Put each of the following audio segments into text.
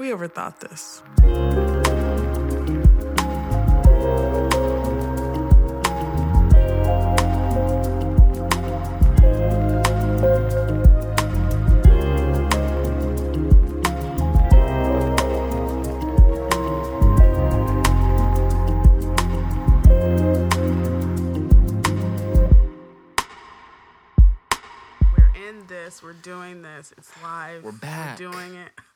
We overthought this. We're in this. We're doing this. It's live. We're back. We're doing it.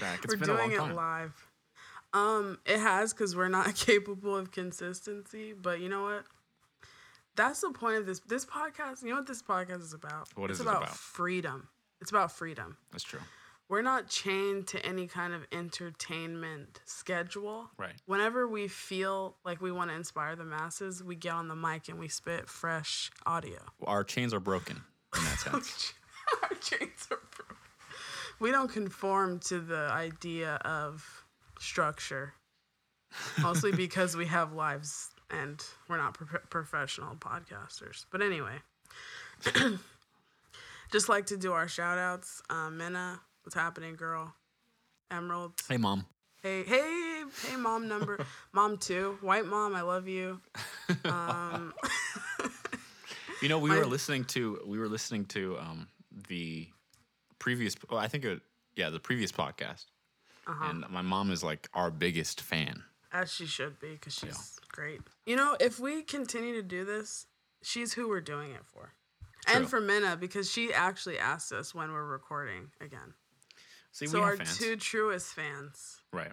Back. It's we're been a long doing it live. Um, it has because we're not capable of consistency. But you know what? That's the point of this this podcast. You know what this podcast is about? What it's is it about? about? Freedom. It's about freedom. That's true. We're not chained to any kind of entertainment schedule. Right. Whenever we feel like we want to inspire the masses, we get on the mic and we spit fresh audio. Our chains are broken in that sense. Our chains are broken. We don't conform to the idea of structure, mostly because we have lives and we're not pro- professional podcasters. But anyway, just like to do our shout outs. Um, Minna, what's happening, girl? Emerald. hey, mom. Hey, hey, hey, mom number, mom two, white mom, I love you. Um, You know, we My- were listening to we were listening to um the previous. Well, I think it. Yeah, the previous podcast. Uh-huh. And my mom is like our biggest fan. As she should be, because she's great. You know, if we continue to do this, she's who we're doing it for. And for Minna, because she actually asked us when we're recording again. See, so our fans. two truest fans, right.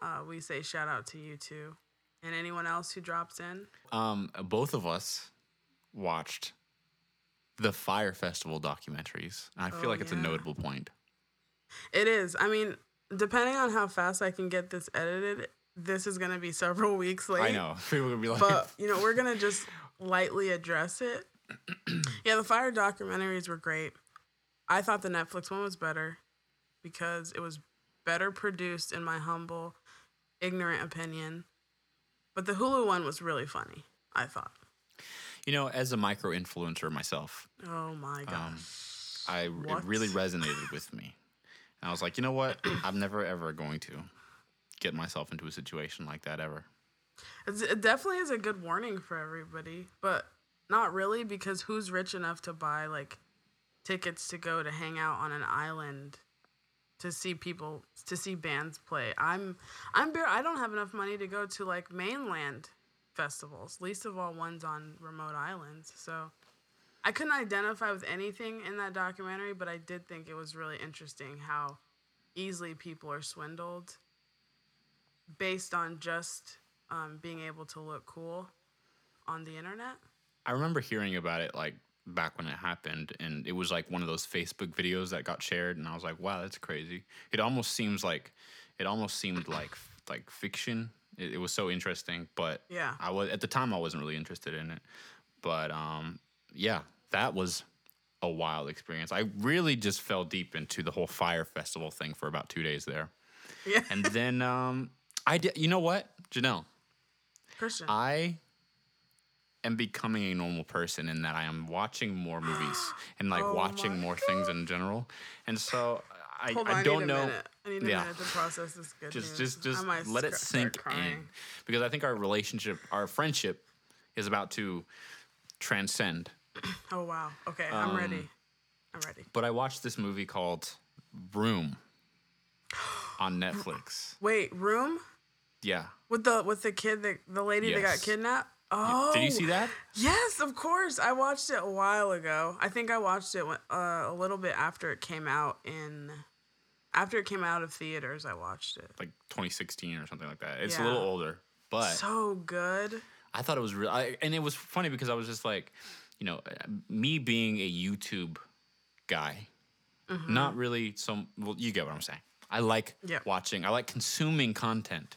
uh, we say shout out to you two. And anyone else who drops in. Um, both of us watched the Fyre Festival documentaries. I feel Oh, like it's a notable point. It is. I mean, depending on how fast I can get this edited, this is going to be several weeks late. I know. People going to be like, but you know we're gonna just lightly address it yeah the Fyre documentaries were great i thought the netflix one was better because it was better produced in my humble ignorant opinion but the hulu one was really funny i thought you know, as a micro influencer myself, oh my gosh Um, I What? it really resonated with me. And I was like, you know what? I'm never ever going to get myself into a situation like that ever. It's, it definitely is a good warning for everybody but not really because who's rich enough to buy like tickets to go to hang out on an island to see people to see bands play i'm i'm bare i don't have enough money to go to like mainland festivals least of all ones on remote islands so i couldn't identify with anything in that documentary but i did think it was really interesting how easily people are swindled based on just um, being able to look cool on the internet. I remember hearing about it like back when it happened, and it was like one of those Facebook videos that got shared, and I was like, wow, that's crazy. It almost seems like it almost seemed like like fiction. It, it was so interesting, but Yeah. I was at the time I wasn't really interested in it. But um, yeah, that was a wild experience. I really just fell deep into the whole Fyre festival thing for about two days there, Yeah. and then um, I did. You know what, Janelle? Christian. I am becoming a normal person in that I am watching more movies and like Oh watching more things in general. And so I, Hold on, I I don't a know. minute. I need a yeah. minute to process this good Just news. just just I let it sc- sink in because I think our relationship, our friendship, is about to transcend. Oh wow. Okay, I'm Um, ready. I'm ready. But I watched this movie called Room on Netflix. Wait, Room Yeah. with the with the kid that the lady that got kidnapped. Oh, Did you see that? Yes, of course. I watched it a while ago. I think I watched it uh, a little bit after it came out in after it came out of theaters. I watched it. Like 2016 or something like that. It's a little older, but So good. I thought it was real, I, and it was funny because I was just like, you know, me being a YouTube guy, Mm-hmm. not really some. Well, you get what I'm saying. I like Yeah. watching. I like consuming content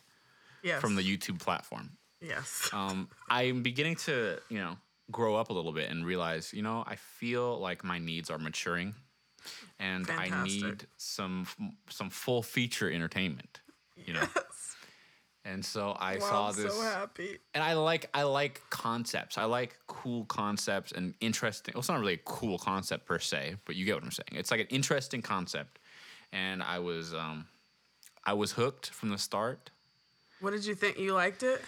Yes. from the YouTube platform. yes. Um, I'm beginning to, you know, grow up a little bit and realize, you know, I feel like my needs are maturing, and I need some some full feature entertainment. You know. And so I wow, saw I'm this so happy. and I like I like concepts. I like cool concepts and interesting. Well, it's not really a cool concept per se, but you get what I'm saying. It's like an interesting concept, and I was um, I was hooked from the start. What did you think? You liked it?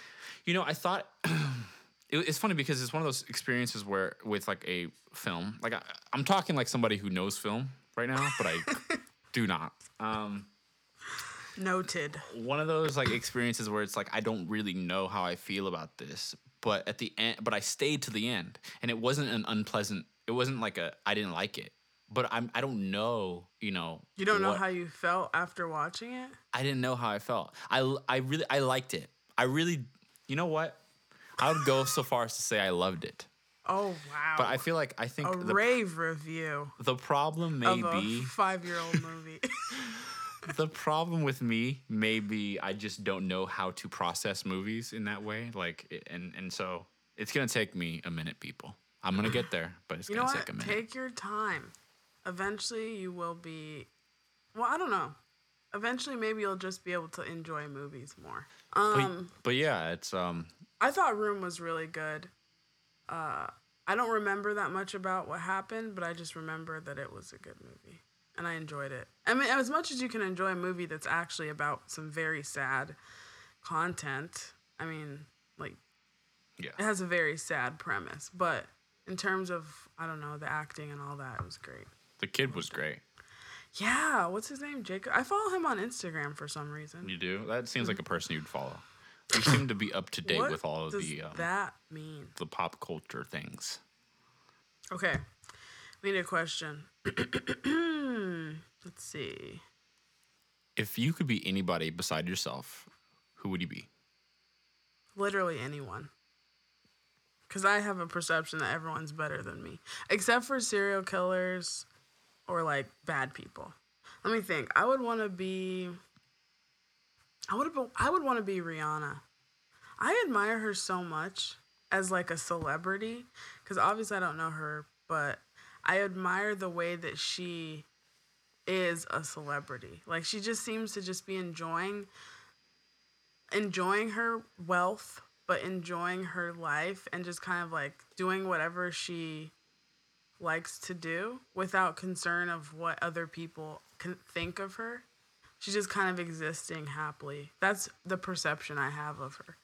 You know, I thought it, it's funny because it's one of those experiences where with like a film, like I, I'm talking like somebody who knows film right now, but I do not. Um, Noted. one of those like experiences where it's like I don't really know how I feel about this, but at the end, but I stayed to the end, and it wasn't an unpleasant. It wasn't like a I didn't like it, but I'm I don't know. You know, You don't know how you felt after watching it? I didn't know how I felt. I I really I liked it. I really, you know what? I would go so far as to say I loved it, Oh wow! but I feel like I think a the rave review the problem may be five-year-old movie. the problem with me may be I just don't know how to process movies in that way. Like, and and so it's gonna take me a minute, people. I'm gonna get there, but it's you gonna take a minute. Take your time. Eventually, you will be. Well, I don't know. Eventually, maybe you'll just be able to enjoy movies more. but, Um, but yeah, it's um I thought Room was really good. Uh, I don't remember that much about what happened, but I just remember that it was a good movie, and I enjoyed it. I mean, as much as you can enjoy a movie that's actually about some very sad content. I mean, like yeah. it has a very sad premise, but in terms of I don't know the acting and all that, it was great. The kid was great. Yeah, what's his name? Jacob. I follow him on Instagram for some reason. You do that seems like a person you'd follow. You seem to be up to date with all of does the um, that mean? the pop culture things. Okay, we need a question. Let's see. If you could be anybody beside yourself, who would you be? Literally anyone. Because I have a perception that everyone's better than me, except for serial killers or like bad people. Let me think. I would want to be. I would. I would want to be Rihanna. I admire her so much as like a celebrity, because obviously I don't know her, but I admire the way that she is a celebrity. Like she just seems to just be enjoying enjoying her wealth, but enjoying her life and just kind of like doing whatever she likes to do without concern of what other people can think of her. She's just kind of existing happily. That's the perception I have of her.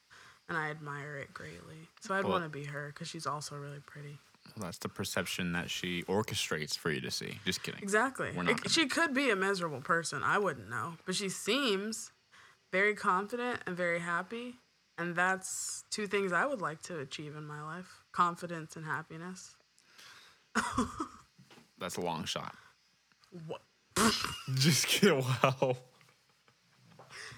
And I admire it greatly. So I'd Well- want to be her because she's also really pretty. Well, that's the perception that she orchestrates for you to see. Just kidding. Exactly. It- she could be a miserable person. I wouldn't know. But she seems very confident and very happy. And that's two things I would like to achieve in my life confidence and happiness. That's a long shot. What? Just kidding. Wow.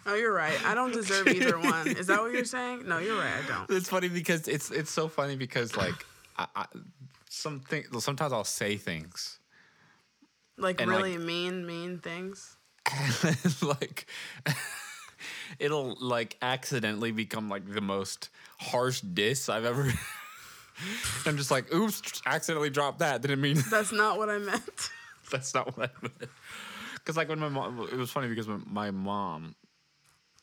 Oh, you're right. I don't deserve either one. Is that what you're saying? No, you're right. I don't. It's funny because it's it's so funny because like I, I something sometimes I'll say things Like And, really like- mean, mean things. and like it'll like accidentally become like the most harsh diss I've ever. I'm just like, oops, accidentally dropped that. Didn't mean That's not what I meant. that's not what I meant. Because like when my mom, it was funny because my mom,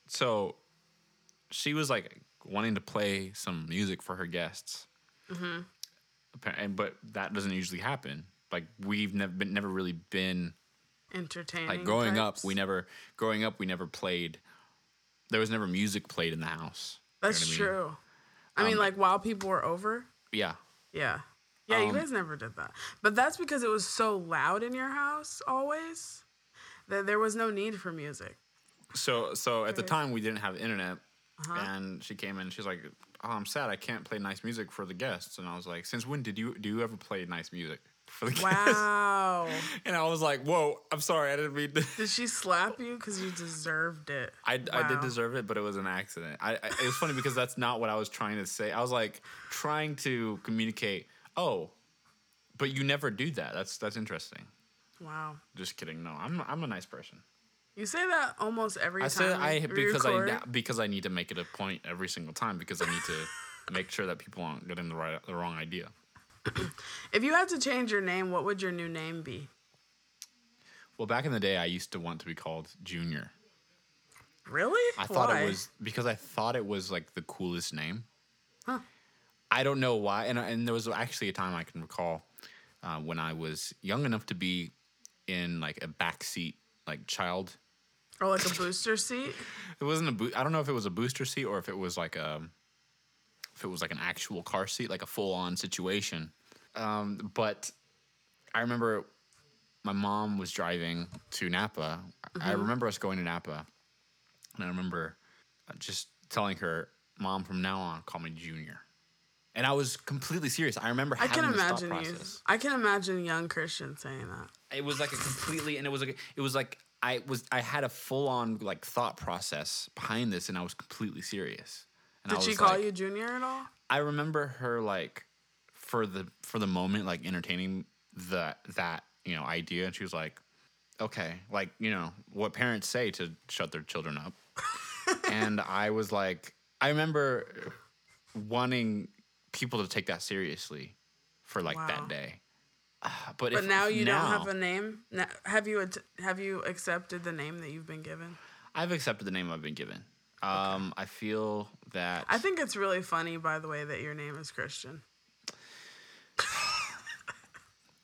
so she was like wanting to play some music for her guests, mm-hmm. and but that doesn't usually happen. Like we've never been, never really been Entertaining. like growing up. We never growing up. We never played. There was never music played in the house. You know That's I mean? true. I mean, Um, like while people were over. Yeah, Yeah. Yeah, you Um, guys never did that. But that's because it was so loud in your house always that there was no need for music. So so at the time we didn't have internet, Uh-huh. and she came in. She's like, "Oh, I'm sad. I can't play nice music for the guests." And I was like, "Since when did you do you ever play nice music for the guests?" Wow. And I was like, "Whoa, I'm sorry. I didn't mean." To. did she slap you because you deserved it? I, I did deserve it, but it was an accident. I, I it was funny because that's not what I was trying to say. I was like trying to communicate. Oh, but you never do that. That's that's interesting. Wow. Just kidding. No, I'm I'm a nice person. You say that almost every I time. I say I because I because I need to make it a point every single time because I need to make sure that people aren't getting the right the wrong idea. If you had to change your name, what would your new name be? Well, back in the day, I used to want to be called Junior. Really? I thought Why? it was because I thought it was like the coolest name. Huh. I don't know why, and and there was actually a time I can recall uh, when I was young enough to be in like a backseat like child. Or like a booster seat. It wasn't a bo- I don't know if it was a booster seat or if it was like a if it was like an actual car seat, like a full on situation. Um, but I remember my mom was driving to Napa. I remember us going to Napa, and I remember just telling her, "Mom, from now on, call me Junior." And I was completely serious. I remember I having can this thought imagine you. process. I can imagine young Christian saying that. It was like a completely, and it was like it was like I was I had a full on like thought process behind this, and I was completely serious. And I Did she was call like- you Junior at all? I remember her like for the for the moment like entertaining the that you know idea, and she was like, "Okay, like you know what parents say to shut their children up," and I was like, I remember wanting people to take that seriously for like Wow. that day. Ah, But, But if, now you now, don't have a name. Now, have you have you accepted the name that you've been given? I've accepted the name I've been given. Um, I feel that I think it's really funny, by the way, that your name is Christian.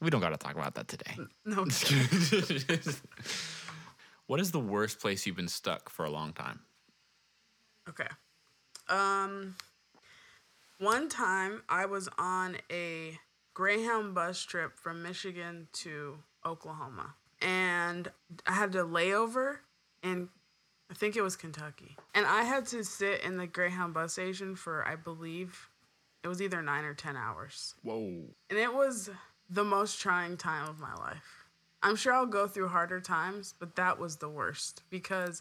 we don't got to talk about that today. No, what is the worst place you've been stuck for a long time? Okay. Um one time I was on a Greyhound bus trip from Michigan to Oklahoma and I had to layover in I think it was Kentucky. And I had to sit in the Greyhound bus station for I believe it was either 9 or 10 hours. Whoa. And it was the most trying time of my life. I'm sure I'll go through harder times, but that was the worst because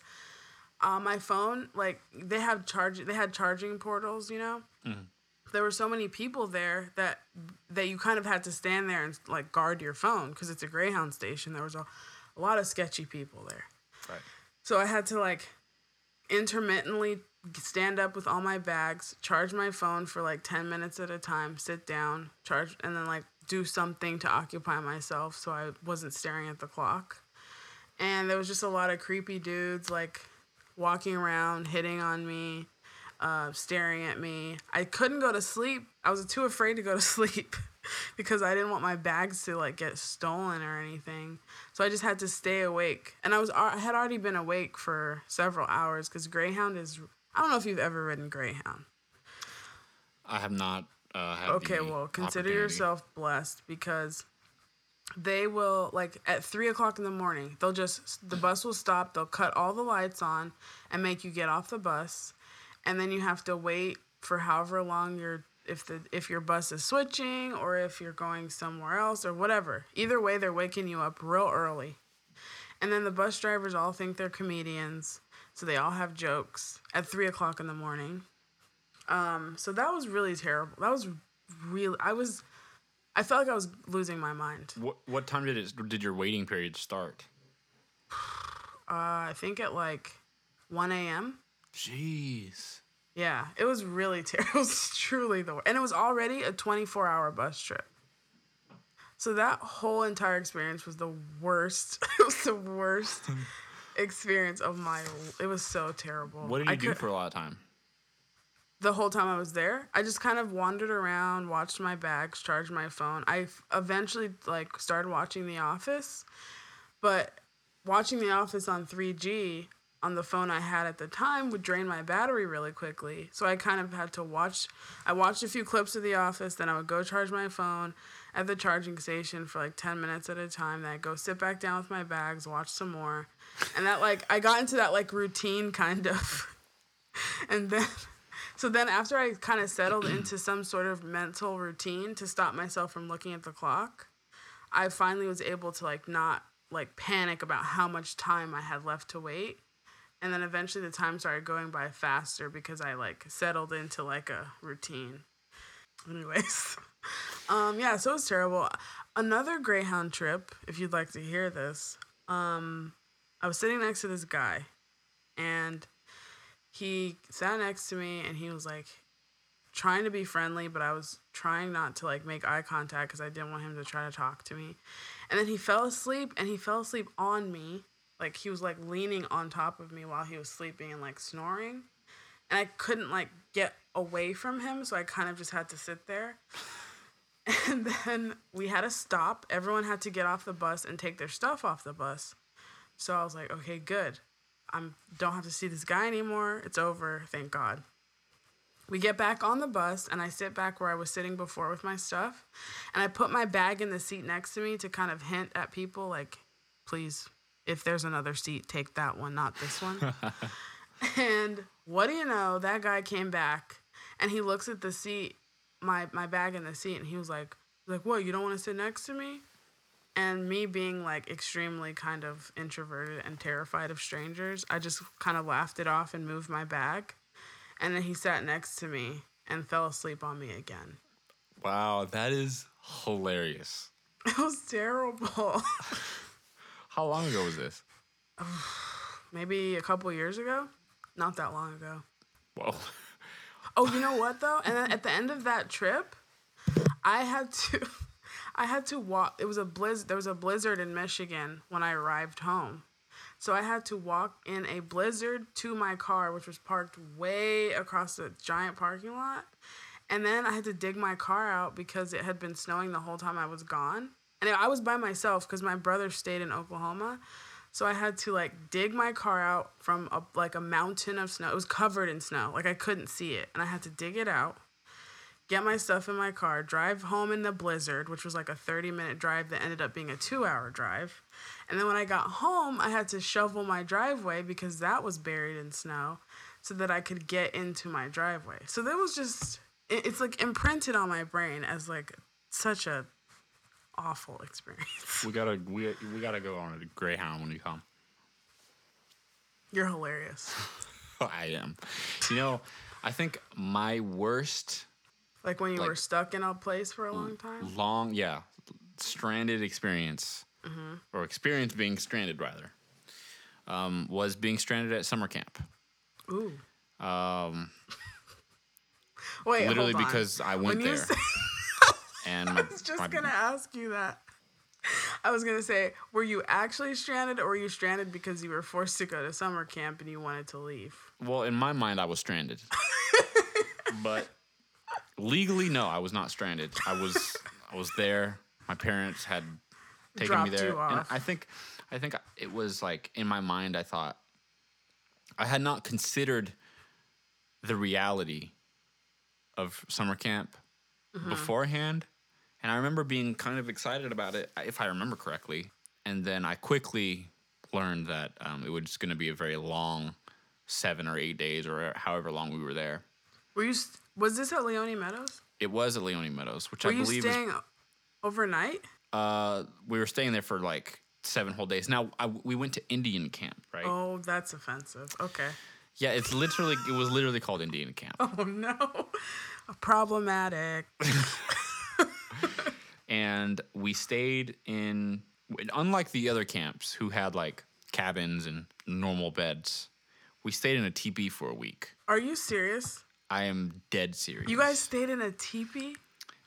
on my phone, like they have charge, they had charging portals, you know. Mm-hmm. There were so many people there that that you kind of had to stand there and like guard your phone because it's a Greyhound station. There was a, a lot of sketchy people there. Right. So I had to like intermittently stand up with all my bags, charge my phone for like 10 minutes at a time, sit down, charge, and then like do something to occupy myself so I wasn't staring at the clock. And there was just a lot of creepy dudes like walking around, hitting on me, uh, staring at me. I couldn't go to sleep. I was too afraid to go to sleep because I didn't want my bags to like get stolen or anything. So I just had to stay awake. And I was I had already been awake for several hours cuz Greyhound is I don't know if you've ever ridden Greyhound. I have not. Uh, had Okay, well, consider yourself blessed because they will like at three o'clock in the morning. They'll just the bus will stop. They'll cut all the lights on and make you get off the bus, and then you have to wait for however long you're if the if your bus is switching or if you're going somewhere else or whatever. Either way, they're waking you up real early, and then the bus drivers all think they're comedians, so they all have jokes at three o'clock in the morning. Um, so that was really terrible. That was really I was I felt like I was losing my mind. What what time did it did your waiting period start? Uh, I think at like 1 a.m. Jeez. Yeah, it was really terrible. It was truly the worst. And it was already a 24 hour bus trip. So that whole entire experience was the worst. it was the worst experience of my. It was so terrible. What did you I do could- for a lot of time? the whole time I was there, I just kind of wandered around, watched my bags, charged my phone. I eventually like started watching The Office, but watching The Office on 3G on the phone I had at the time would drain my battery really quickly. So I kind of had to watch I watched a few clips of The Office, then I would go charge my phone at the charging station for like 10 minutes at a time, then I'd go sit back down with my bags, watch some more. And that like I got into that like routine kind of. and then so then after I kind of settled into some sort of mental routine to stop myself from looking at the clock, I finally was able to like not like panic about how much time I had left to wait. And then eventually the time started going by faster because I like settled into like a routine. Anyways. Um yeah, so it was terrible. Another Greyhound trip, if you'd like to hear this. Um I was sitting next to this guy and he sat next to me and he was like trying to be friendly, but I was trying not to like make eye contact because I didn't want him to try to talk to me. And then he fell asleep and he fell asleep on me. Like he was like leaning on top of me while he was sleeping and like snoring. And I couldn't like get away from him, so I kind of just had to sit there. And then we had a stop. Everyone had to get off the bus and take their stuff off the bus. So I was like, okay, good. I'm don't have to see this guy anymore. It's over. Thank God. We get back on the bus and I sit back where I was sitting before with my stuff. And I put my bag in the seat next to me to kind of hint at people like, please, if there's another seat, take that one, not this one. and what do you know? That guy came back and he looks at the seat, my my bag in the seat, and he was like, like, what, you don't want to sit next to me? And me being like extremely kind of introverted and terrified of strangers, I just kind of laughed it off and moved my bag. And then he sat next to me and fell asleep on me again. Wow, that is hilarious. It was terrible. How long ago was this? Maybe a couple years ago? Not that long ago. Whoa. Oh, you know what though? And then at the end of that trip, I had to I had to walk it was a blizzard there was a blizzard in Michigan when I arrived home. So I had to walk in a blizzard to my car, which was parked way across the giant parking lot. And then I had to dig my car out because it had been snowing the whole time I was gone. And I was by myself because my brother stayed in Oklahoma. So I had to like dig my car out from a, like a mountain of snow. It was covered in snow. Like I couldn't see it. And I had to dig it out, get my stuff in my car, drive home in the blizzard, which was like a 30 minute drive that ended up being a two hour drive. And then when I got home, I had to shovel my driveway because that was buried in snow so that I could get into my driveway. So that was just, it, it's like imprinted on my brain as like such a awful experience. We gotta we we gotta go on a Greyhound when you come. You're hilarious. I am. You know, I think my worst Like when you Like- were stuck in a place for a long time. long yeah stranded experience or experience being stranded rather um, was being stranded at summer camp. Ooh. Um, Wait, literally because I went there say, and I was just my- gonna ask you that. I was gonna say, were you actually stranded, or were you stranded because you were forced to go to summer camp and you wanted to leave? well in my mind I was stranded, but legally no, I was not stranded. I was I was there. My parents had taken me there, and. I think I think it was like in my mind I thought I had not considered the reality of summer camp Mm-hmm. beforehand, and I remember being kind of excited about it, if I remember correctly. And then I quickly learned that um, it was going to be a very long seven or eight days, or however long we were there. Were you? st- Was this at Leoni Meadows? It was at Leoni Meadows, which Were I believe is staying overnight? uh, we were staying there for like seven whole days. Now I, we went to Indian camp, right? Oh, that's offensive. Okay. Yeah, it's literally it was literally called Indian camp, Oh no, problematic. and we stayed in. Unlike the other camps who had like cabins and normal beds, we stayed in a teepee for a week. Are you serious? I am dead serious. You guys stayed in a teepee?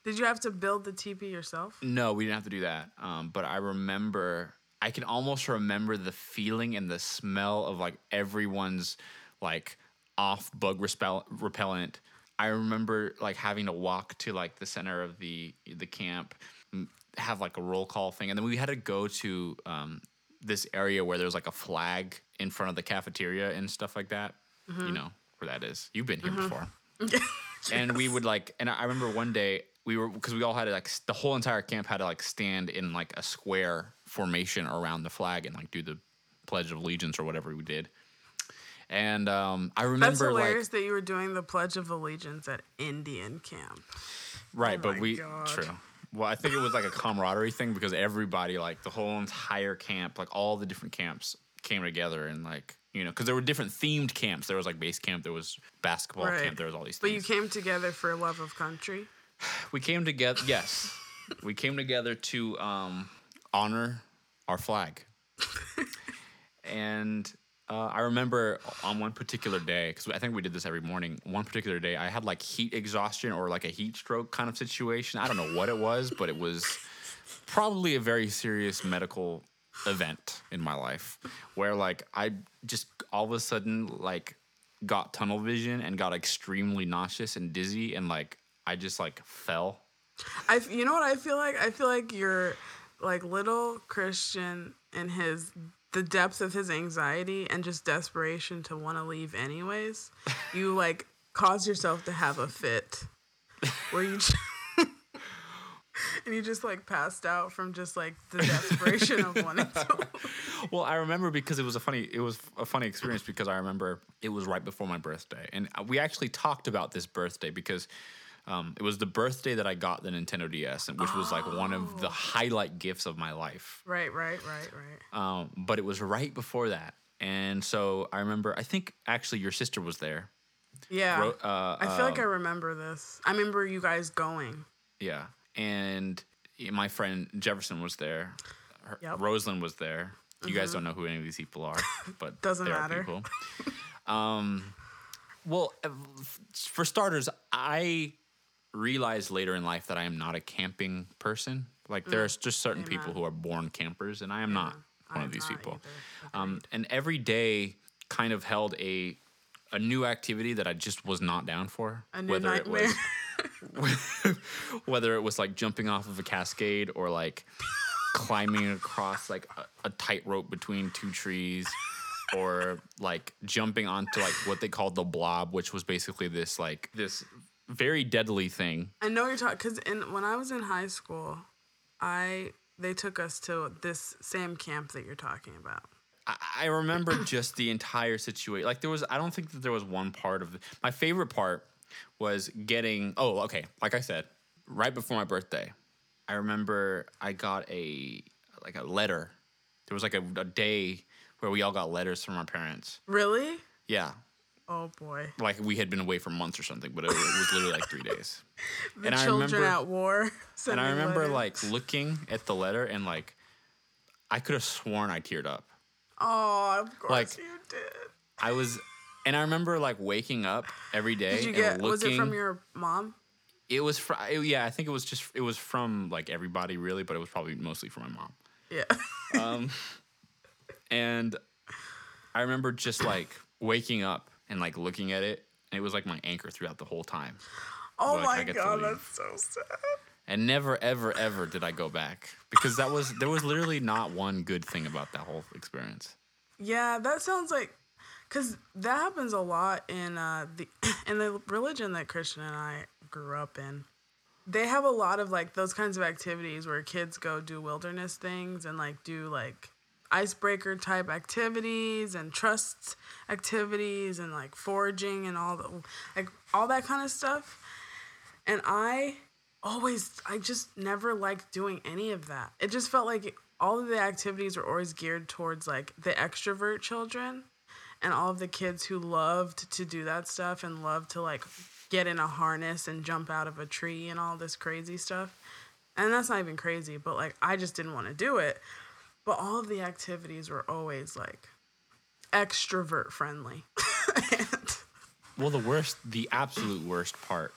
Did you have to build the teepee yourself? No, we didn't have to do that. Um, but I remember, I can almost remember the feeling and the smell of like everyone's like off bug repellent. I remember like having to walk to like the center of the the camp, m- have like a roll call thing, and then we had to go to um, this area where there's like a flag in front of the cafeteria and stuff like that. You mm-hmm. know where that is. You've been here mm-hmm. before and we would like and i remember one day we were because we all had to like the whole entire camp had to like stand in like a square formation around the flag and like do the pledge of allegiance or whatever we did and um i That's remember like hilarious that you were doing the Pledge of Allegiance at Indian camp. right Oh but we God. true well i think it was like a camaraderie thing because everybody like the whole entire camp like all the different camps came together and like you know because there were different themed camps there was like base camp there was basketball Right. camp there was all these things. But things you came together for love of country. we came together yes we came together to um, honor our flag and uh, i remember on one particular day because i think we did this every morning one particular day i had like heat exhaustion or like a heat stroke kind of situation i don't know what it was but it was probably a very serious medical event in my life where like i just all of a sudden like got tunnel vision and got extremely nauseous and dizzy and like i just like fell I, you know what I feel like? I feel like you're like little Christian in his the depth of his anxiety and just desperation to want to leave anyways, you like cause yourself to have a fit where you just, and you just like passed out from just like the desperation of wanting to. Well, I remember because it was a funny it was a funny experience because I remember it was right before my birthday, and we actually talked about this birthday because. Um, it was the birthday that I got the Nintendo DS, and which was like one of the highlight gifts of my life. Right, right, right, right. Um, but it was right before that, and so I remember. I think actually your sister was there. Yeah. Ro- uh, I feel like I um, remember this. I remember you guys going. Yeah, and my friend Jefferson was there. Her, Yep. Mm-hmm. Rosalind was there. You guys don't know who any of these people are, but Doesn't matter. um, well, uh, for starters, I realized later in life that I am not a camping person. Like there's just certain people Mm. Who are born campers, and I am not one I'm of these people. Um, and every day kind of held a a new activity that I just was not down for. A new whether nightmare. it was whether it was like jumping off of a cascade or like climbing across like a, a tightrope between two trees or like jumping onto like what they called the blob which was basically this like this very deadly thing I know you're talking because in when I was in high school, I they took us to this same camp that you're talking about. I, I remember just the entire situation like there was i don't think that there was one part of the, my favorite part was getting oh okay like i said right before my birthday i remember i got a like a letter there was like a, a day where we all got letters from our parents Really? yeah Oh boy. like we had been away for months or something but it, was- it was literally like three days The And I children remember- at war. and i remember letters. like looking at the letter and like i could have sworn i teared up Oh, of course like- you did. I was, and I remember like waking up every day Did you get? looking. Was it from your mom? It was from. Yeah, I think it was just. It was from like everybody really, but it was probably mostly from my mom. Yeah. Um, and I remember just like waking up and like looking at it, and it was like my anchor throughout the whole time. oh Like, my god, that's so sad. And never, ever, ever did I go back because that was there was literally not one good thing about that whole experience. Yeah, that sounds like because that happens a lot in uh, the in the religion that Christian and I grew up in. They have a lot of like those kinds of activities where kids go do wilderness things and like do like icebreaker type activities and trust activities and like foraging and all the like all that kind of stuff. And I always I just never liked doing any of that. It just felt like all of the activities were always geared towards like the extrovert children and all of the kids who loved to do that stuff and loved to like get in a harness and jump out of a tree and all this crazy stuff. And that's not even crazy, but like I just didn't want to do it. But all of the activities were always like extrovert friendly. and Well, the worst, the absolute worst part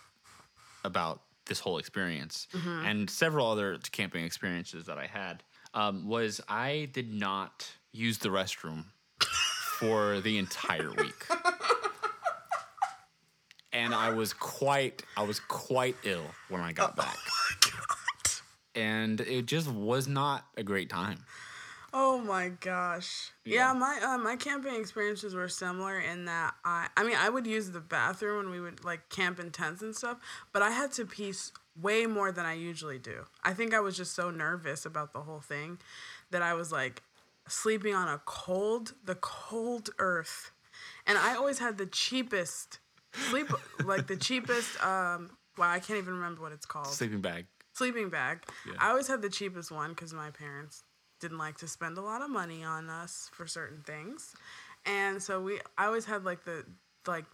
about this whole experience and several other camping experiences that I had um, was I did not use the restroom for the entire week. and I was quite, I was quite ill when I got back. And it just was not a great time. Oh my gosh. Yeah. Yeah, my uh, my camping experiences were similar in that I I mean I would use the bathroom when we would like camp in tents and stuff, but I had to pee way more than I usually do. I think I was just so nervous about the whole thing that I was like sleeping on a cold the cold earth. And I always had the cheapest sleep like the cheapest um well, I can't even remember what it's called Sleeping bag. sleeping bag. Yeah. I always had the cheapest one because my parents didn't like to spend a lot of money on us for certain things, and so we. I always had like the like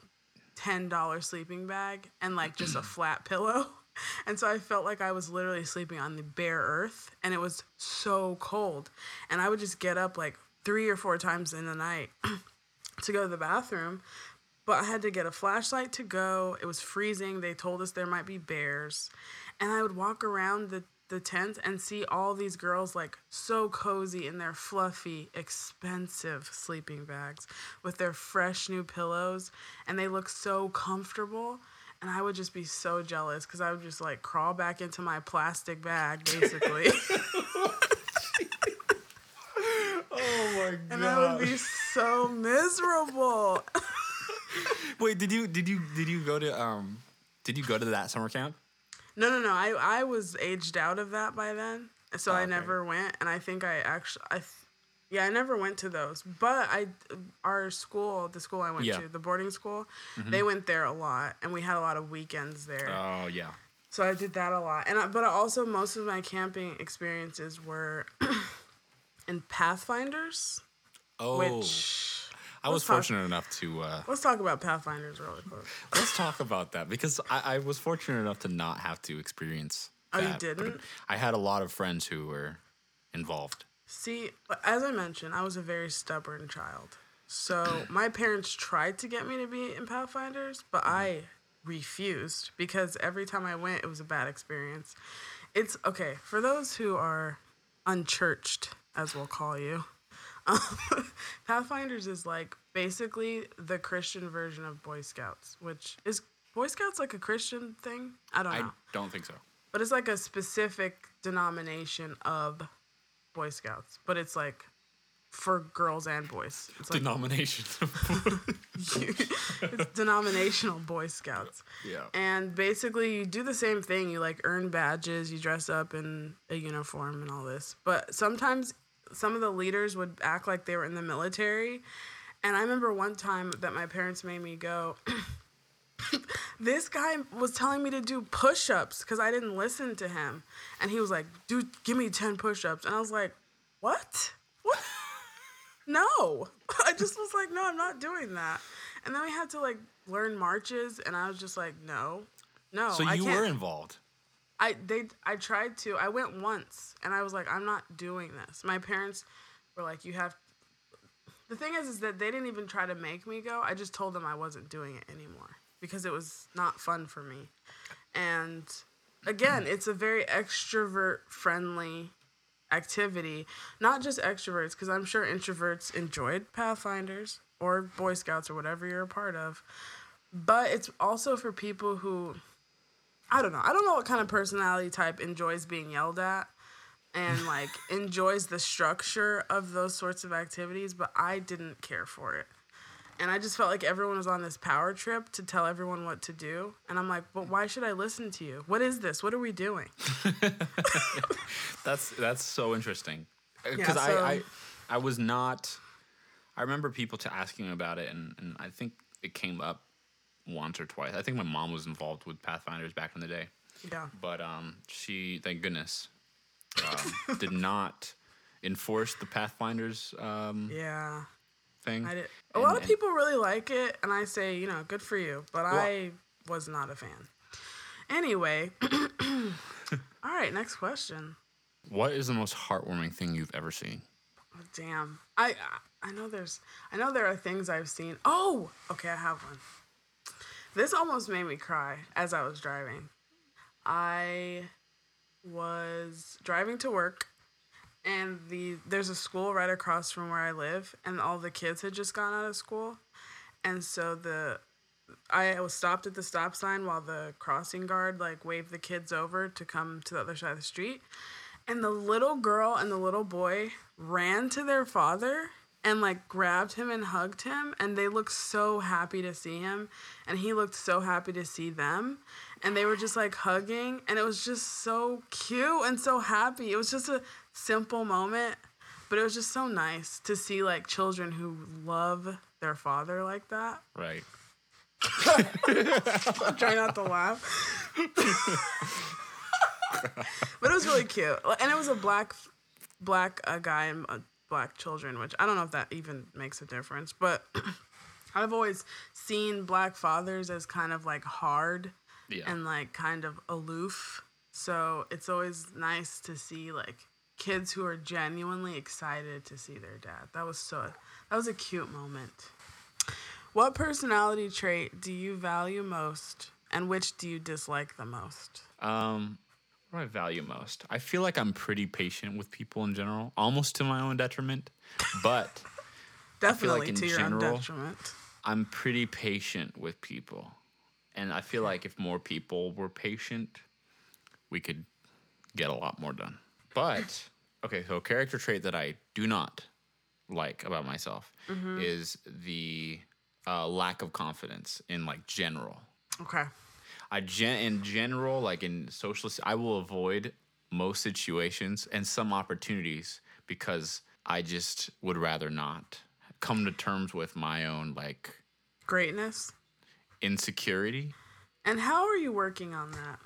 ten dollar sleeping bag and like just a flat pillow. And so I felt like I was literally sleeping on the bare earth and it was so cold. And I would just get up like three or four times in the night to go to the bathroom. But I had to get a flashlight to go. It was freezing. They told us there might be bears. And I would walk around the, the tent and see all these girls like so cozy in their fluffy, expensive sleeping bags with their fresh new pillows. And they look so comfortable. And I would just be so jealous because I would just like crawl back into my plastic bag basically. Oh my God. and I would be so miserable. Wait, did you did you did you go to um did you go to that summer camp? No, no, no. I I was aged out of that by then, so Oh, I ah, okay. never went. And I think I actually, I, th- yeah, I never went to those. But I, our school, the school I went Yeah. to, the boarding school, mm-hmm. they went there a lot, and we had a lot of weekends there. Oh yeah. So I did that a lot, and I, but also most of my camping experiences were in Pathfinders, Oh, which. I was talk- fortunate enough to. uh Let's talk about Pathfinders really quick. Let's talk about that because I, I was fortunate enough to not have to experience. Oh, you that, didn't? I had a lot of friends who were involved. See, as I mentioned, I was a very stubborn child. So my parents tried to get me to be in Pathfinders, but I refused because every time I went, it was a bad experience. It's okay for those who are unchurched, as we'll call you. Um, Pathfinders is like basically the Christian version of Boy Scouts, which is Boy Scouts like a Christian thing? I don't know. I don't think so. But it's like a specific denomination of Boy Scouts, but it's like for girls and boys. It's like Denomination. it's denominational Boy Scouts. yeah. And basically, you do the same thing. You like earn badges, you dress up in a uniform and all this. But sometimes some of the leaders would act like they were in the military. And I remember one time that my parents made me go. this guy was telling me to do push ups because I didn't listen to him. And he was like, dude, give me 10 push ups. And I was like, what? What? no. I just was like, no, I'm not doing that. And then we had to like learn marches. And I was just like, no, no. So you were involved. I they I tried to. I went once and I was like, I'm not doing this. My parents were like, you have the thing is is that they didn't even try to make me go. I just told them I wasn't doing it anymore because it was not fun for me. And again, it's a very extrovert friendly activity. Not just extroverts, because I'm sure introverts enjoyed Pathfinders or Boy Scouts or whatever you're a part of. But it's also for people who I don't know. I don't know what kind of personality type enjoys being yelled at and like enjoys the structure of those sorts of activities, but I didn't care for it. And I just felt like everyone was on this power trip to tell everyone what to do. And I'm like, but why should I listen to you? What is this? What are we doing? That's that's so interesting. Uh, yeah, Because so- I, I I was not. I remember people to asking about it, and, and I think it came up once or twice. I think my mom was involved with Pathfinders back in the day, Yeah. but um, she, thank goodness, um, did not enforce the Pathfinders um, Yeah. thing. I did. A And- lot of people really like it, and I say, you know, good for you. But I was not a fan. Anyway, all right, next question. What is the most heartwarming thing you've ever seen? Oh, damn. I I know there's I know there are things I've seen. Oh, okay, I have one. This almost made me cry as I was driving. I was driving to work and the there's a school right across from where I live and all the kids had just gone out of school. And so the I was stopped at the stop sign while the crossing guard like waved the kids over to come to the other side of the street. And the little girl and the little boy ran to their father and like grabbed him and hugged him and they looked so happy to see him and he looked so happy to see them and they were just like hugging and it was just so cute and so happy. It was just a simple moment, but it was just so nice to see like children who love their father like that. Right. Try not to laugh. but it was really cute, and it was a black, black uh, guy and uh, black children, which I don't know if that even makes a difference. But I've always seen black fathers as kind of like hard Yeah. and like kind of aloof. So it's always nice to see like kids who are genuinely excited to see their dad. That was so that was a cute moment. What personality trait do you value most and which do you dislike the most? Um, what do I value most? I feel like I'm pretty patient with people in general, almost to my own detriment, but Definitely in to your general- own detriment. I'm pretty patient with people. And I feel like if more people were patient, we could get a lot more done. But okay, so a character trait that I do not like about myself is the uh, lack of confidence in like general. Okay. I gen in general, like in social, I will avoid most situations and some opportunities because I just would rather not come to terms with my own like Greatness. insecurity. And how are you working on that?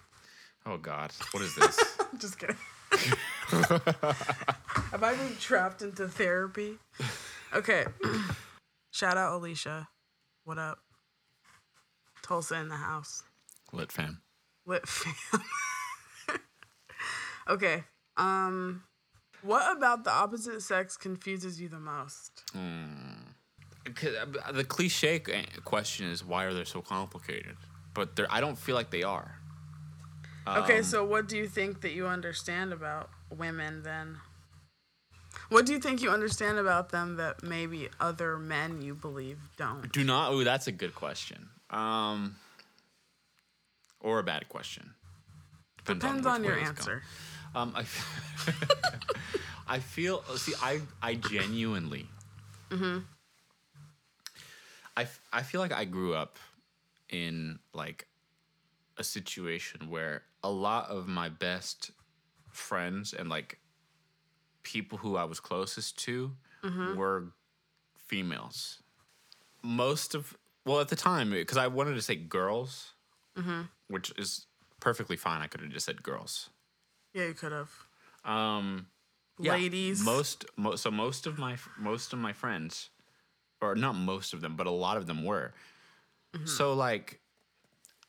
Oh God, what is this? Just kidding. Have I been trapped into therapy? Okay. Shout out Alicia. What up? Tulsa in the house. Lit fam. Lit fam. okay. Um what about the opposite sex confuses you the most? uh, The cliche question is why are they so complicated? But they're, I don't feel like they are. Okay, Um, so what do you think that you understand about women then? What do you think you understand about them that maybe other men you believe don't? Do not. Oh, that's a good question. Um, or a bad question. Depends which on way your answer. Um, I, I feel. See, I I genuinely. Mm-hmm. I I feel like I grew up in like a situation where a lot of my best friends and like people who I was closest to Mm-hmm. were females. Most of well at the time because I wanted to say girls, Mm-hmm. Which is perfectly fine. I could have just said girls. Yeah, you could have. Um, yeah, Ladies. Most, mo- so most of my most of my friends, or not most of them, but a lot of them were. So like,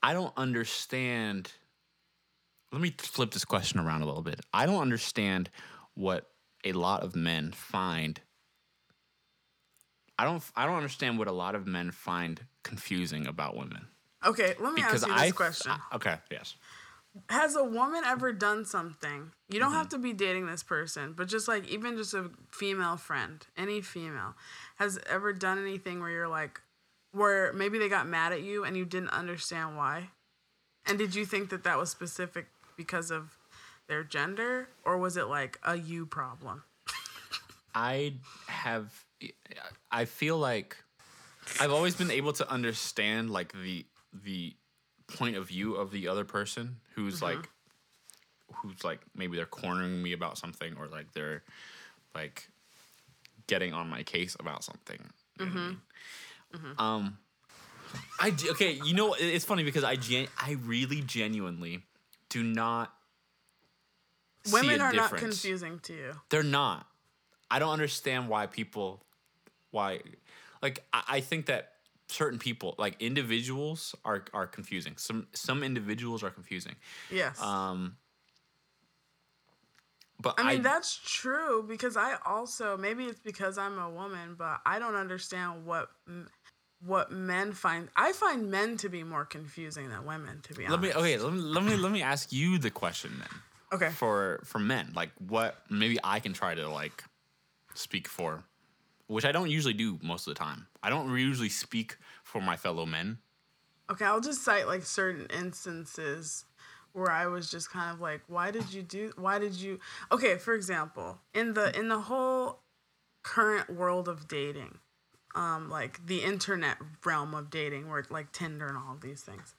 I don't understand. Let me flip this question around a little bit. I don't understand what a lot of men find. I don't. I don't understand what a lot of men find confusing about women. Okay, let me Because ask you this I, question. I- okay, yes. Has a woman ever done something? You don't Mm-hmm. have to be dating this person, but just like even just a female friend, any female, has ever done anything where you're like, where maybe they got mad at you and you didn't understand why? And did you think that that was specific because of their gender, or was it like a you problem? I have I feel like I've always been able to understand like the the point of view of the other person who's mm-hmm. like who's like maybe they're cornering me about something or like they're like getting on my case about something. You know what I mm-hmm. mean? Mm-hmm. Um I okay, you know it's funny because I gen- I really genuinely do not see Women are not confusing to you. They're not. I don't understand why people, why, like I, I think that certain people, like individuals, are are confusing. Some some individuals are confusing. Yes. Um. But I mean, that's true because I also maybe it's because I'm a woman, but I don't understand what what men find. I find men to be more confusing than women, to be let honest. me okay. Let me let me let me ask you the question then. Okay. For for men, like what maybe I can try to like speak for, which I don't usually do most of the time. I don't usually speak for my fellow men. Okay, I'll just cite like certain instances where I was just kind of like, why did you do why did you Okay, for example, in the in the whole current world of dating, um like the internet realm of dating where like Tinder and all these things.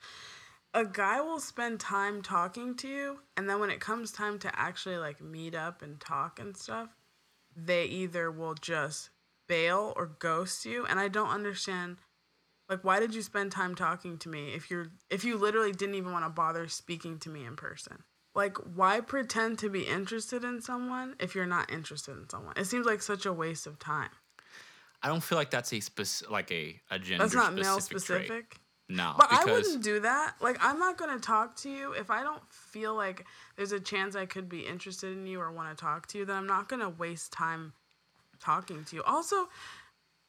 A guy will spend time talking to you and then when it comes time to actually like meet up and talk and stuff, they either will just bail or ghost you and I don't understand like why did you spend time talking to me if you're if you literally didn't even want to bother speaking to me in person? Like why pretend to be interested in someone if you're not interested in someone? It seems like such a waste of time. I don't feel like that's a spec- like a a gender That's not male specific. trait. No, But I wouldn't do that. Like I'm not going to talk to you if I don't feel like there's a chance I could be interested in you or want to talk to you, then I'm not going to waste time talking to you. Also,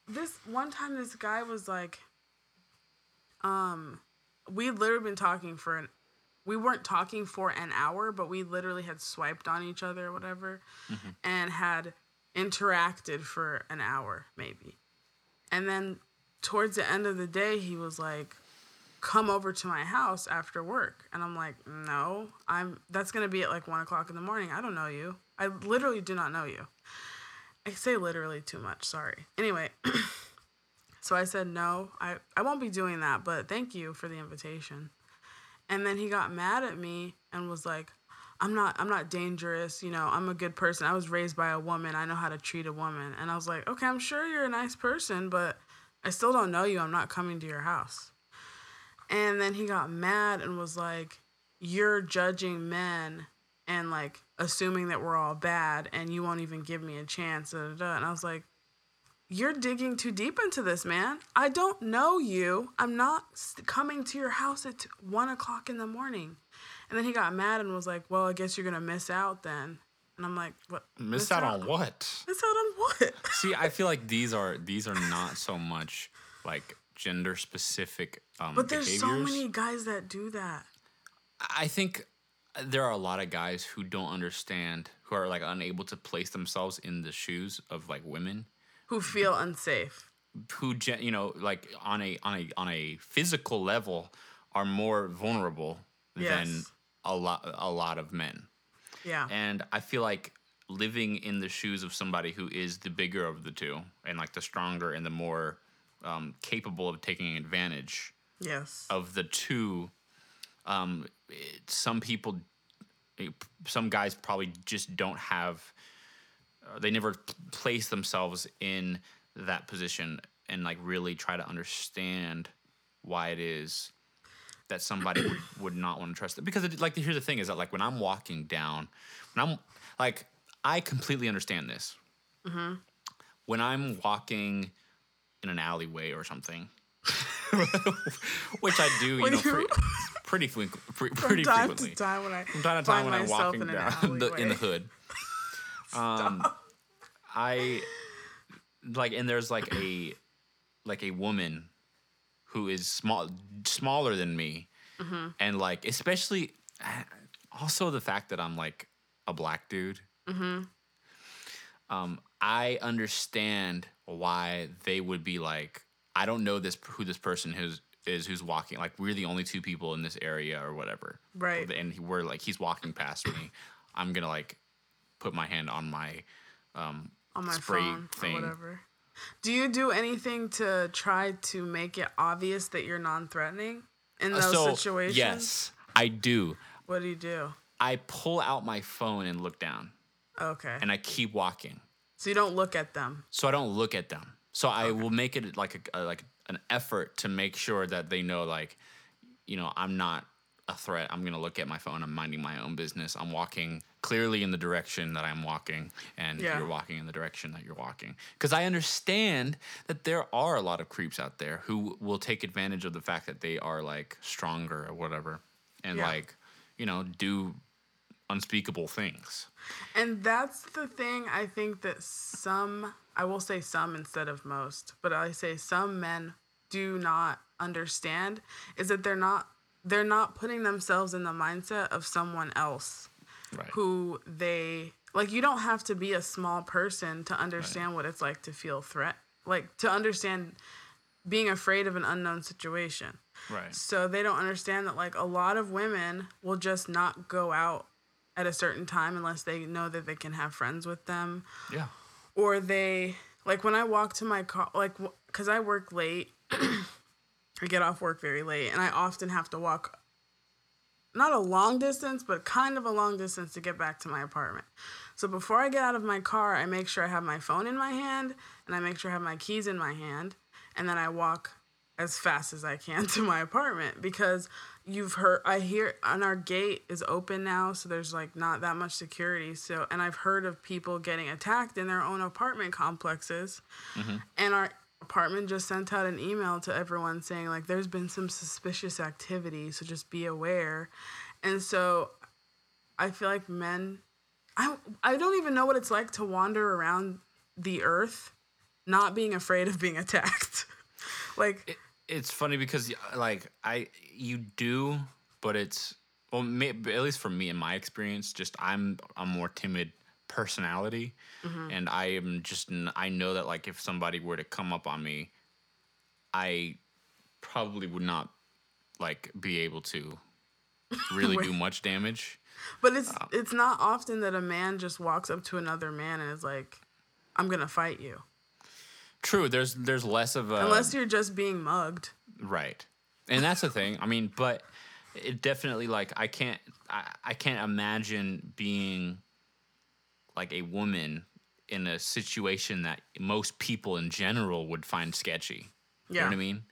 this one time this guy was like um we literally been talking for an we weren't talking for an hour, but we literally had swiped on each other or whatever and had interacted for an hour maybe. And then towards the end of the day, he was like, "Come over to my house after work," and I'm like, "No, I'm. That's gonna be at like one o'clock in the morning. I don't know you. I literally do not know you." I say literally too much. Sorry. Anyway, so I said no. I I won't be doing that, but thank you for the invitation. And then he got mad at me and was like, "I'm not I'm not dangerous, you know. I'm a good person. I was raised by a woman. I know how to treat a woman." And I was like, "Okay, I'm sure you're a nice person, but I still don't know you. I'm not coming to your house." And then he got mad and was like, "You're judging men and like assuming that we're all bad and you won't even give me a chance." Da, da, da. And I was like, you're digging too deep into this, man. I don't know you. I'm not coming to your house at one o'clock in the morning. And then he got mad and was like, "Well, I guess you're gonna miss out then." And I'm like, "What? Miss out on what? Miss out on what?" See, I feel like these are these are not so much like gender specific um, But there's so many guys that do that. I think there are a lot of guys who don't understand, who are like unable to place themselves in the shoes of like women, Who feel unsafe. who you know like on a on a on a physical level are more vulnerable than a lot a lot of men. Yeah. And I feel like living in the shoes of somebody who is the bigger of the two and like the stronger and the more um, capable of taking advantage yes. of the two um it, some people eh, some guys probably just don't have uh, they never place themselves in that position and like really try to understand why it is that somebody would, would not want to trust them. Because it, like here's the thing is that like when i'm walking down when i'm like i completely understand this. When i'm walking in an alleyway or something which i do When you know you- pre- pretty, pre- pretty From time frequently to time when I from time to time when I'm walking in down the, in the hood. Um, I like, and there's like a like a woman who is small, smaller than me, Mm-hmm. and like especially also the fact that I'm like a black dude. Mm-hmm. Um, I understand why they would be like, I don't know this who this person is is who's walking. Like we're the only two people in this area or whatever. Right. And we're like he's walking past me. I'm gonna like put my hand on my um on my spray phone thing. or whatever. Do you do anything to try to make it obvious that you're non-threatening in those so situations? yes, I do. What do you do? I pull out my phone and look down, Okay. and I keep walking, so you don't look at them. so I don't look at them. So I will make it like a, a like an effort to make sure that they know like, you know, I'm not a threat. I'm gonna look at my phone. I'm minding my own business. I'm walking clearly in the direction that I'm walking, and Yeah. you're walking in the direction that you're walking. Because I understand that there are a lot of creeps out there who will take advantage of the fact that they are like stronger or whatever, and Yeah. like, you know, do unspeakable things. And that's the thing I think that some, I will say some instead of most, but I say some men do not understand is that they're not they're not putting themselves in the mindset of someone else Right. who they like you don't have to be a small person to understand what it's like to feel threat like to understand being afraid of an unknown situation Right. so they don't understand that like a lot of women will just not go out at a certain time unless they know that they can have friends with them Yeah. or they like when I walk to my car like cuz I work late I get off work very late and I often have to walk not a long distance but kind of a long distance to get back to my apartment. So before I get out of my car, I make sure I have my phone in my hand and I make sure I have my keys in my hand and then I walk as fast as I can to my apartment because you've heard I hear and our gate is open now so there's like not that much security so and I've heard of people getting attacked in their own apartment complexes mm-hmm. and our apartment just sent out an email to everyone saying like there's been some suspicious activity so just be aware. And so I feel like men I I don't even know what it's like to wander around the earth not being afraid of being attacked. Like it's funny because like I you do, but it's well may, at least for me in my experience, just I'm a more timid personality, mm-hmm. and I am just i know that like if somebody were to come up on me, I probably would not like be able to really do much damage. But it's uh, it's not often that a man just walks up to another man and is like, I'm gonna fight you. True. There's there's less of a Unless you're just being mugged. Right. And that's the thing. I mean, but it definitely like I can't I, I can't imagine being like a woman in a situation that most people in general would find sketchy. You know Yeah. what I mean?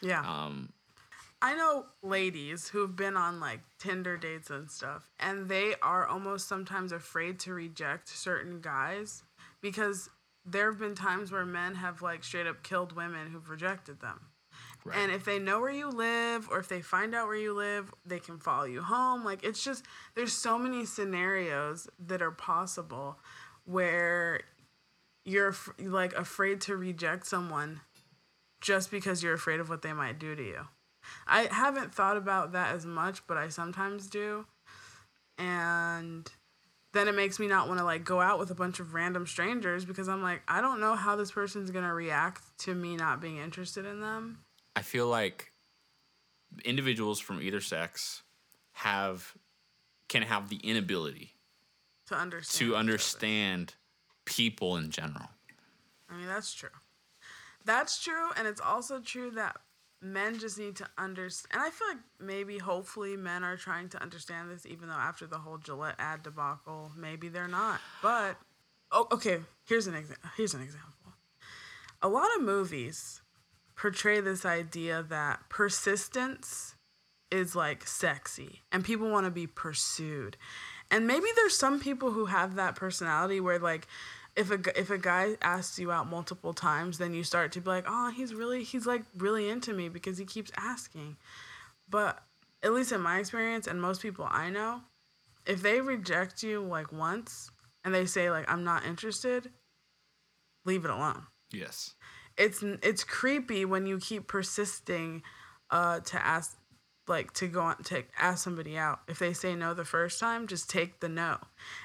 Yeah. Um I know ladies who've been on like Tinder dates and stuff, and they are almost sometimes afraid to reject certain guys because there have been times where men have like straight up killed women who've rejected them. Right. And if they know where you live or if they find out where you live, they can follow you home. Like it's just there's so many scenarios that are possible where you're like afraid to reject someone just because you're afraid of what they might do to you. I haven't thought about that as much, but I sometimes do. And then it makes me not want to like go out with a bunch of random strangers because I'm like, I don't know how this person's going to react to me not being interested in them. I feel like individuals from either sex have can have the inability to understand. to understand people in general. I mean, that's true. That's true, and it's also true that men just need to understand. And I feel like maybe, hopefully, men are trying to understand this, even though after the whole Gillette ad debacle, maybe they're not. But oh, okay. Here's an example. Here's an example. A lot of movies portray this idea that persistence is like sexy and people want to be pursued. And maybe there's some people who have that personality where like if a if a guy asks you out multiple times then you start to be like, "Oh, he's really he's like really into me because he keeps asking." But at least in my experience and most people I know, if they reject you like once and they say like I'm not interested, leave it alone Yes. It's it's creepy when you keep persisting uh to ask like to go on to ask somebody out. If they say no the first time just take the no.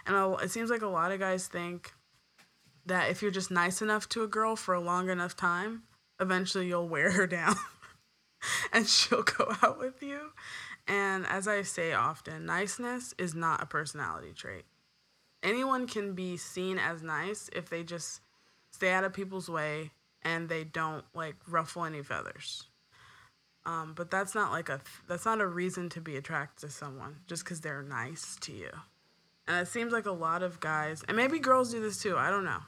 And a- it seems like a lot of guys think that if you're just nice enough to a girl for a long enough time eventually you'll wear her down and she'll go out with you. And as i say often niceness is not a personality trait. Anyone can be seen as nice if they just stay out of people's way and they don't like ruffle any feathers. Um, but that's not like a that's not a reason to be attracted to someone just because they're nice to you. And it seems like a lot of guys, and maybe girls do this too. I don't know.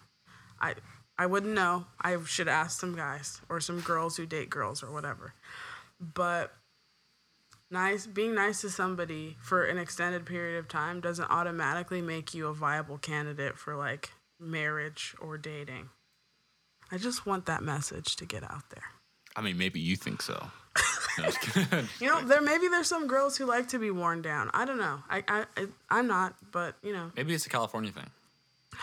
I I wouldn't know. I should ask some guys or some girls who date girls or whatever. But nice being nice to somebody for an extended period of time doesn't automatically make you a viable candidate for like marriage or dating. I just want that message to get out there. I mean, maybe you think so. No, just kidding. You know, there maybe there's some girls who like to be worn down. I don't know. I I I- I'm not, but you know maybe it's a California thing.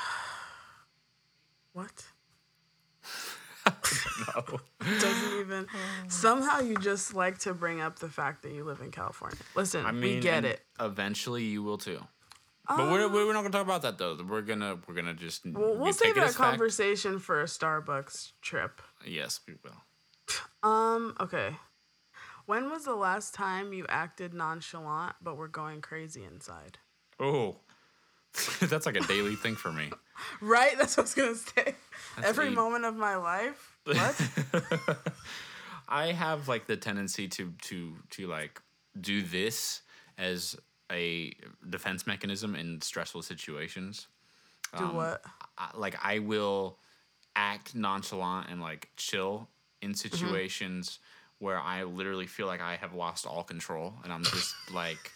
what? No. Doesn't even. Somehow you just like to bring up the fact that you live in California. Listen, I mean, we get it. Eventually, you will too. But we're, we're not gonna talk about that though. We're gonna we're gonna just We'll, we'll we save that as fact. conversation for a Starbucks trip. Yes, we will. Um. Okay. When was the last time you acted nonchalant but were going crazy inside? Oh, that's like a daily thing for me. Right. That's what I was gonna say. Every eight. moment of my life. What? I have like the tendency to to to like do this as a defense mechanism in stressful situations. Do um, what? I, like I will act nonchalant and like chill in mm-hmm. situations where I literally feel like I have lost all control and I'm just like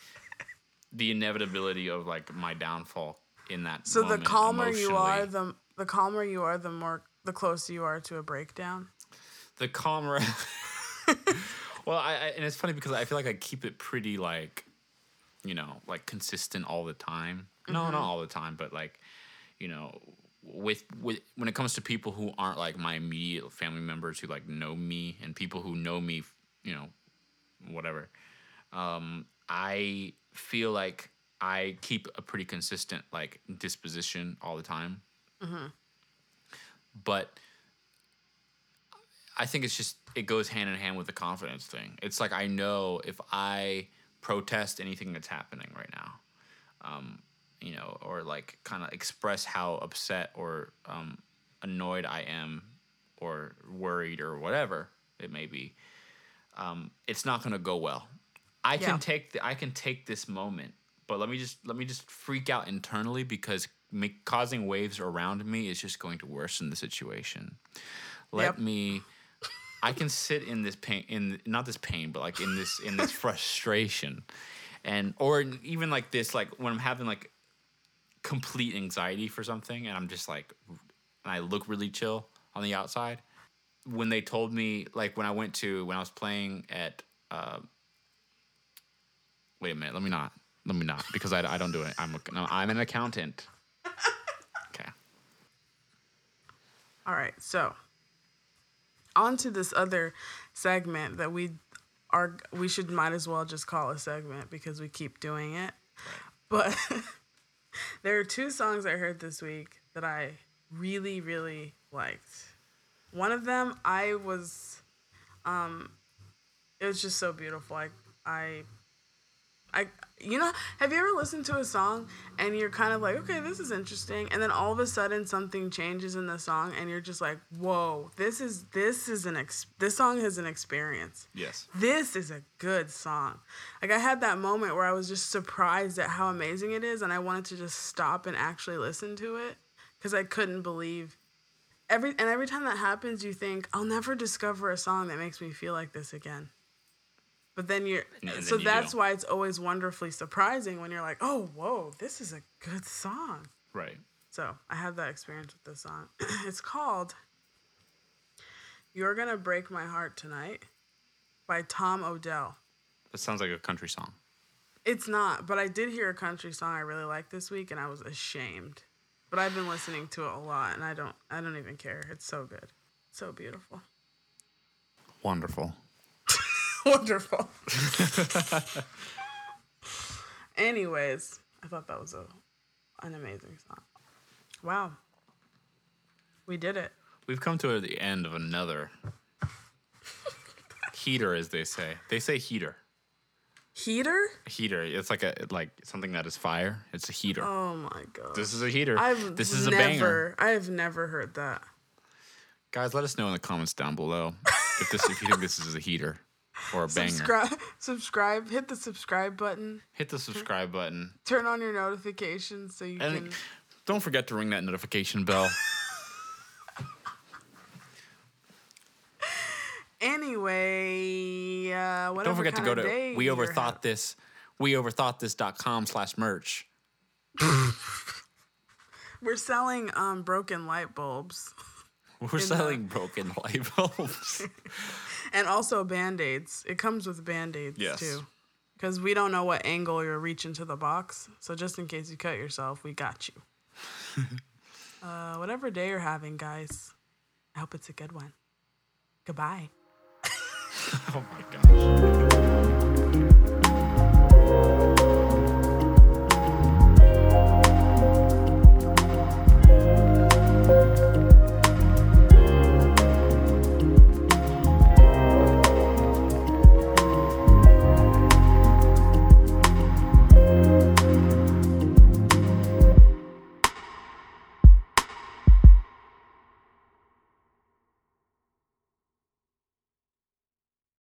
the inevitability of like my downfall in that. So the calmer you are, the the calmer you are, the more the closer you are to a breakdown. the calmer. well, I, I and it's funny because I feel like I keep it pretty like, you know, like consistent all the time. No, Mm-hmm. not all the time, but like, you know, with with when it comes to people who aren't like my immediate family members who like know me and people who know me, you know, whatever. Um, I feel like I keep a pretty consistent like disposition all the time. But I think it's just it goes hand in hand with the confidence thing. It's like I know if I protest anything that's happening right now, um, you know, or like kind of express how upset or um, annoyed I am or worried or whatever it may be, um, it's not gonna go well. I Yeah. can take the, I can take this moment, but let me just let me just freak out internally because make, causing waves around me is just going to worsen the situation. Let Yep. me. I can sit in this pain, in not this pain, but like in this in this frustration, and or even like this, like when I'm having like complete anxiety for something, and I'm just like, and I look really chill on the outside. When they told me, like when I went to when I was playing at, uh, wait a minute, let me not, let me not, because I, I don't do it. I'm a, I'm an accountant. Okay. All right, so on to this other segment that we are we should might as well just call a segment because we keep doing it. But there are two songs I heard this week that I really really liked. One of them I was um it was just so beautiful. I I I you know, have you ever listened to a song and you're kind of like, okay, this is interesting, and then all of a sudden something changes in the song and you're just like, whoa, this is this is an ex- this song is an experience. Yes. This is a good song. Like I had that moment where I was just surprised at how amazing it is and I wanted to just stop and actually listen to it cuz I couldn't believe every and every time that happens you think I'll never discover a song that makes me feel like this again. But then you're And then so you that's do. why it's always wonderfully surprising when you're like, "Oh, whoa, this is a good song." Right. So, I had that experience with this song. it's called You're Gonna Break My Heart Tonight by Tom Odell. That sounds like a country song. It's not, but I did hear a country song I really liked this week and I was ashamed. But I've been listening to it a lot and I don't I don't even care. It's so good. So beautiful. Wonderful. Wonderful. Anyways, I thought that was a an amazing song. Wow. We did it. We've come to the end of another heater, as they say. They say heater. Heater? Heater. It's like a like something that is fire. It's a heater. Oh my god. This is a heater. I've this is never, a banger. I've never heard that. Guys, let us know in the comments down below if this if you think this is a heater or a banger. Subscribe, subscribe, hit the subscribe button, Hit the subscribe button. turn on your notifications so you And can. don't forget to ring that notification bell. Anyway, uh, whatever don't forget to go to we overthought this we overthought this.com slash merch. We're selling um broken light bulbs We're selling broken light bulbs. and also band aids. It comes with band aids Yes. too. Because we don't know what angle you're reaching to the box. So just in case you cut yourself, we got you. uh, whatever day you're having, guys, I hope it's a good one. Goodbye. oh my gosh.